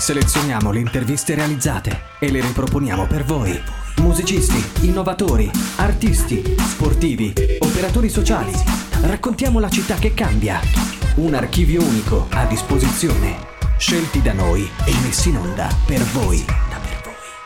Selezioniamo le interviste realizzate e le riproponiamo per voi. Musicisti, innovatori, artisti, sportivi, operatori sociali. Raccontiamo la città che cambia. Un archivio unico a disposizione. Scelti da noi e messi in onda per voi.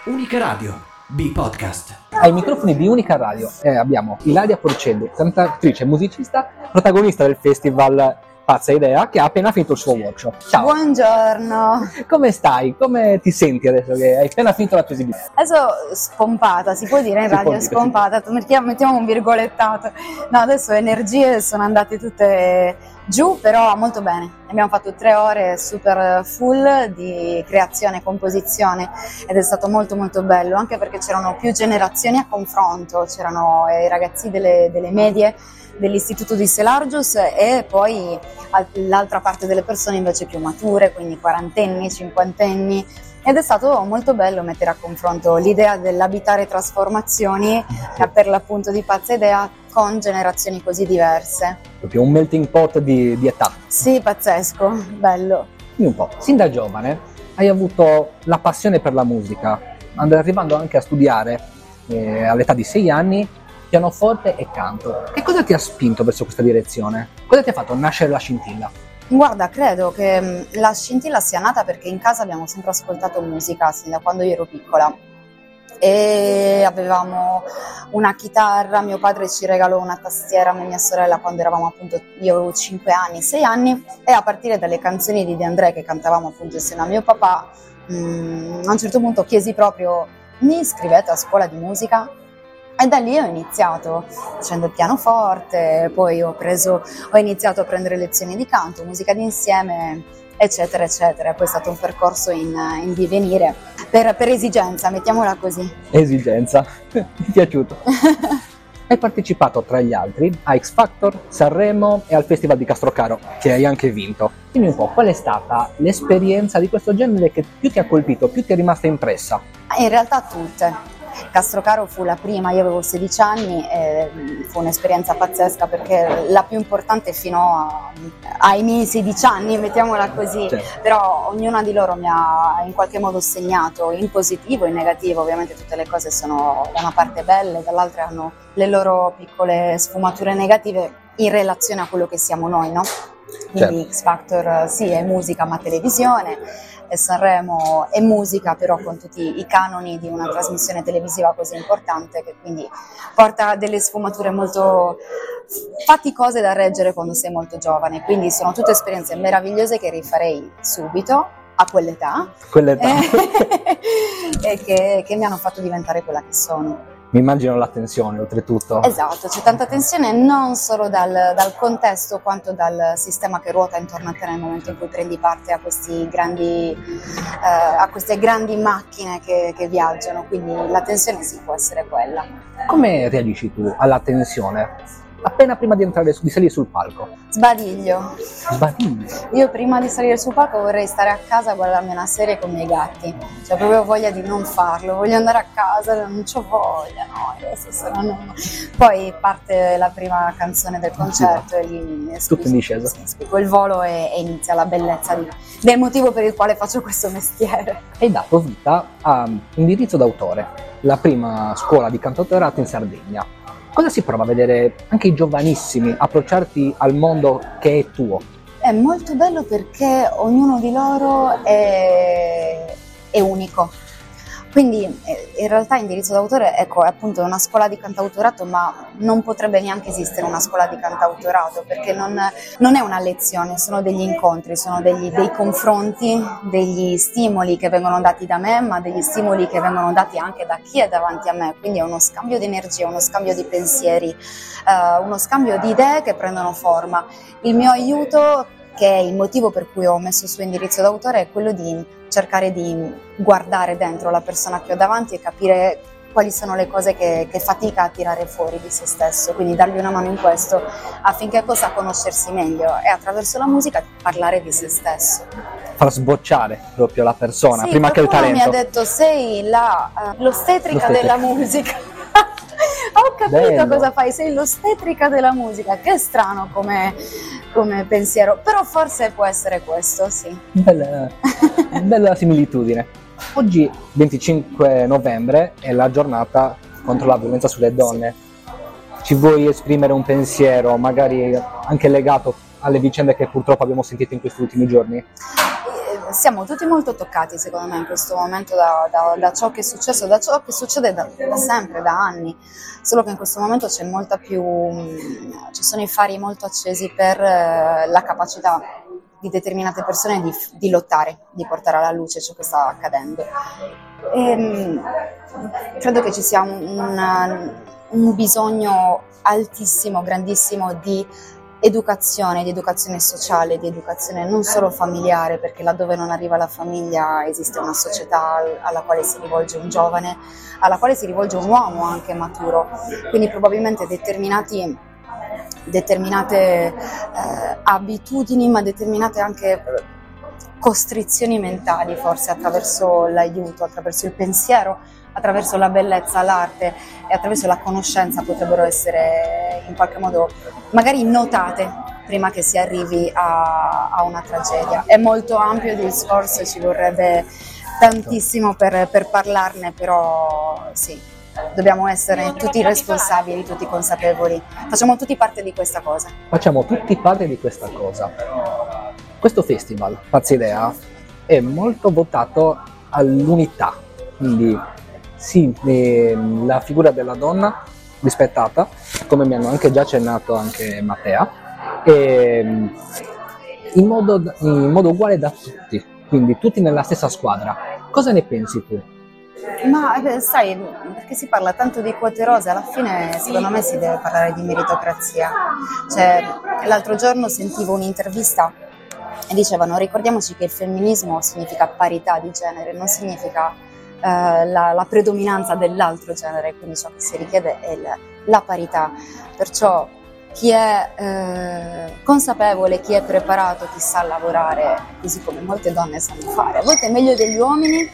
Unica Radio. B-Podcast. Ai microfoni di Unica Radio eh, abbiamo Ilaria Porcelli, cantatrice musicista, protagonista del festival Pazza Idea, che ha appena finito il suo workshop. Ciao, Buongiorno, come stai? Come ti senti adesso che hai appena finito la tua esibizione? adesso spompata, si può dire in Si radio dire, spompata, mettiamo un virgolettato, no adesso energie sono andate tutte giù, però molto bene, abbiamo fatto tre ore super full di creazione e composizione ed è stato molto molto bello, anche perché c'erano più generazioni a confronto, c'erano i ragazzi delle, delle medie dell'istituto di Selargius e poi al- l'altra parte delle persone invece più mature, quindi quarantenni, cinquantenni. Ed è stato molto bello mettere a confronto l'idea dell'abitare trasformazioni, che per l'appunto di pazza idea, con generazioni così diverse. Proprio un melting pot di, di età. Sì, pazzesco, bello. Dimmi un po', sin da giovane hai avuto la passione per la musica, and- arrivando anche a studiare eh, all'età di sei anni pianoforte e canto. Che cosa ti ha spinto verso questa direzione? Cosa ti ha fatto nascere la scintilla? Guarda, credo che mh, la scintilla sia nata perché in casa abbiamo sempre ascoltato musica sin da quando io ero piccola e avevamo una chitarra, mio padre ci regalò una tastiera a me e mia sorella quando eravamo appunto, io avevo 5 anni, 6 anni e a partire dalle canzoni di De André che cantavamo appunto insieme a mio papà, mh, a un certo punto chiesi proprio mi iscrivete a scuola di musica? E da lì ho iniziato facendo il pianoforte, poi ho, preso, ho iniziato a prendere lezioni di canto, musica d'insieme, eccetera, eccetera. Poi è stato un percorso in, in divenire per, per esigenza, mettiamola così. Esigenza. Mi è piaciuto. Hai partecipato tra gli altri a X Factor, Sanremo e al Festival di Castrocaro, che hai anche vinto. Dimmi un po', qual è stata l'esperienza di questo genere che più ti ha colpito, più ti è rimasta impressa? In realtà tutte. Castrocaro fu la prima, io avevo 16 anni e fu un'esperienza pazzesca perché la più importante fino a- ai miei 16 anni, mettiamola così, Certo. però ognuna di loro mi ha in qualche modo segnato in positivo e in negativo, ovviamente tutte le cose sono da una parte belle, dall'altra hanno le loro piccole sfumature negative in relazione a quello che siamo noi, no? Quindi X Factor sì è musica ma televisione e Sanremo è musica però con tutti i canoni di una trasmissione televisiva così importante che quindi porta delle sfumature molto faticose da reggere quando sei molto giovane, quindi sono tutte esperienze meravigliose che rifarei subito a quell'età Quell'età. e, e che, che mi hanno fatto diventare quella che sono. Mi immagino la tensione, oltretutto. Esatto, c'è tanta tensione non solo dal, dal contesto quanto dal sistema che ruota intorno a te nel momento in cui prendi parte a, questi grandi, eh, a queste grandi macchine che, che viaggiano, quindi la tensione sì può essere quella. Come reagisci tu alla tensione? Appena prima di entrare di salire sul palco. Sbadiglio, Sbadigli. io prima di salire sul palco vorrei stare a casa a guardarmi una serie con i miei gatti, cioè proprio voglia di non farlo, voglio andare a casa, non ho voglia, no, adesso saranno... Poi parte la prima canzone del concerto e lì Tutto in discesa. Sì, spiego il volo e, e inizia la bellezza di- del motivo per il quale faccio questo mestiere. Hai dato vita a Indirizzo d'autore, la prima scuola di cantautorato in Sardegna. Cosa si prova a vedere anche i giovanissimi approcciarti al mondo che è tuo? È molto bello perché ognuno di loro è, è unico. Quindi eh, in realtà indirizzo d'autore ecco, è appunto una scuola di cantautorato, ma non potrebbe neanche esistere una scuola di cantautorato perché non, non è una lezione, sono degli incontri, sono degli- dei confronti, degli stimoli che vengono dati da me, ma degli stimoli che vengono dati anche da chi è davanti a me. Quindi è uno scambio di energia, uno scambio di pensieri, eh, uno scambio di idee che prendono forma. Il mio aiuto che il motivo per cui ho messo su indirizzo d'autore è quello di cercare di guardare dentro la persona che ho davanti e capire quali sono le cose che, che fatica a tirare fuori di se stesso, quindi dargli una mano in questo affinché possa conoscersi meglio e attraverso la musica parlare di se stesso. Far sbocciare proprio la persona Sì, prima che il talento. mi ha detto sei la, l'ostetrica L'ostetrica. della musica. Ho capito Bello. cosa fai, sei l'ostetrica della musica, che strano come, come pensiero, però forse può essere questo, sì. Bella, bella similitudine. Oggi, 25 novembre, è la giornata contro la violenza sulle donne. Ci vuoi esprimere un pensiero, magari anche legato alle vicende che purtroppo abbiamo sentito in questi ultimi giorni? Siamo tutti molto toccati, secondo me, in questo momento da, da- da ciò che è successo, da ciò che succede da, da sempre, da anni. Solo che in questo momento c'è molta più. ci sono i fari molto accesi per eh, la capacità di determinate persone di, di lottare, di portare alla luce ciò che sta accadendo. Ehm, credo che ci sia un, una- un bisogno altissimo, grandissimo di educazione, di educazione sociale, di educazione non solo familiare, perché laddove non arriva la famiglia esiste una società al- alla quale si rivolge un giovane, alla quale si rivolge un uomo anche maturo. Quindi probabilmente determinati determinate eh, abitudini, ma determinate anche eh, costrizioni mentali, forse attraverso l'aiuto, attraverso il pensiero, attraverso la bellezza, l'arte e attraverso la conoscenza potrebbero essere in qualche modo magari notate prima che si arrivi a, a una tragedia. È molto ampio il discorso ci vorrebbe tantissimo per, per parlarne, però sì, dobbiamo essere tutti responsabili, tutti consapevoli, facciamo tutti parte di questa cosa. Facciamo tutti parte di questa cosa. Questo festival, Pazza Idea, è molto votato all'unità, quindi sì, ehm, la figura della donna rispettata, come mi hanno anche già accennato anche Mattea, ehm, in modo, in modo uguale da tutti, quindi tutti nella stessa squadra. Cosa ne pensi tu? Ma eh, sai, perché si parla tanto di quote rose, alla fine secondo me si deve parlare di meritocrazia. Cioè, l'altro giorno sentivo un'intervista e dicevano ricordiamoci che il femminismo significa parità di genere, non significa eh, la, la predominanza dell'altro genere, quindi ciò che si richiede è il- la parità. Perciò chi è eh, consapevole, chi è preparato, chi sa lavorare, così come molte donne sanno fare, a volte meglio degli uomini,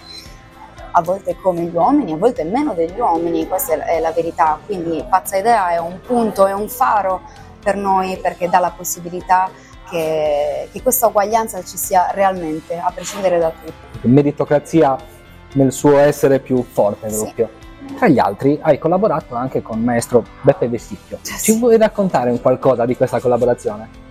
a volte come gli uomini, a volte meno degli uomini, questa è la- è la verità. Quindi Pazza Idea è un punto, è un faro per noi perché dà la possibilità che, che questa uguaglianza ci sia realmente, a prescindere da tutto. meritocrazia nel suo essere più forte Sì. proprio. Tra gli altri hai collaborato anche con maestro Beppe Vesticchio. Sì. Ci vuoi raccontare un qualcosa di questa collaborazione?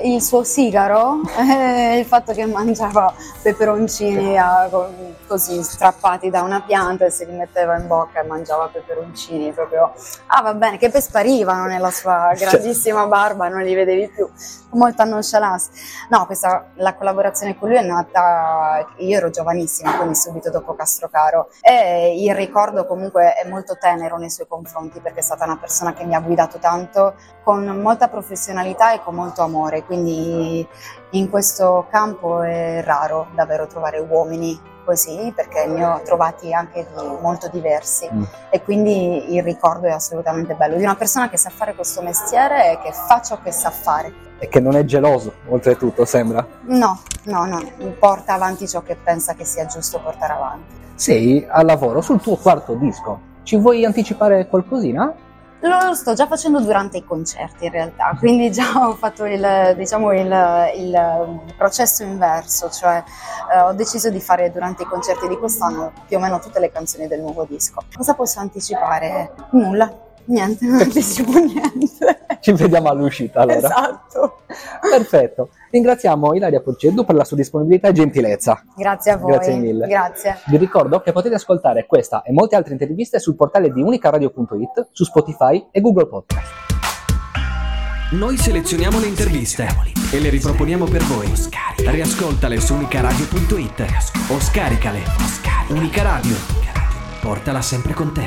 Eh, il suo sigaro, eh, il fatto che mangiava peperoncini con- così strappati da una pianta e se li metteva in bocca e mangiava peperoncini proprio, ah va bene, che poi sparivano nella sua grandissima barba, non li vedevi più, molta nonchalance. No, questa, la collaborazione con lui è nata, io ero giovanissima, quindi subito dopo Castrocaro e il ricordo comunque è molto tenero nei suoi confronti perché è stata una persona che mi ha guidato tanto con molta professionalità e con molto amore, quindi in questo campo è raro davvero trovare uomini così perché ne ho trovati anche di molto diversi Mm. e quindi il ricordo è assolutamente bello di una persona che sa fare questo mestiere e che fa ciò che sa fare. E che non è geloso, oltretutto, sembra. No, no, no, porta avanti ciò che pensa che sia giusto portare avanti. Sei al lavoro sul tuo quarto disco. Ci vuoi anticipare qualcosina? Lo sto già facendo durante i concerti in realtà, quindi già ho fatto il, diciamo, il, il processo inverso, cioè eh, ho deciso di fare durante i concerti di quest'anno più o meno tutte le canzoni del nuovo disco. Cosa posso anticipare? Nulla, niente, non anticipo niente. Ci vediamo all'uscita allora. Esatto. Perfetto. Ringraziamo Ilaria Porceddu per la sua disponibilità e gentilezza. Grazie a voi. Grazie mille. Grazie. Vi ricordo che potete ascoltare questa e molte altre interviste sul portale di unicaradio.it, su Spotify e Google Podcast. Noi selezioniamo le interviste e le riproponiamo per voi. Riascoltale su unicaradio.it o scaricale. Unica Radio. Portala sempre con te.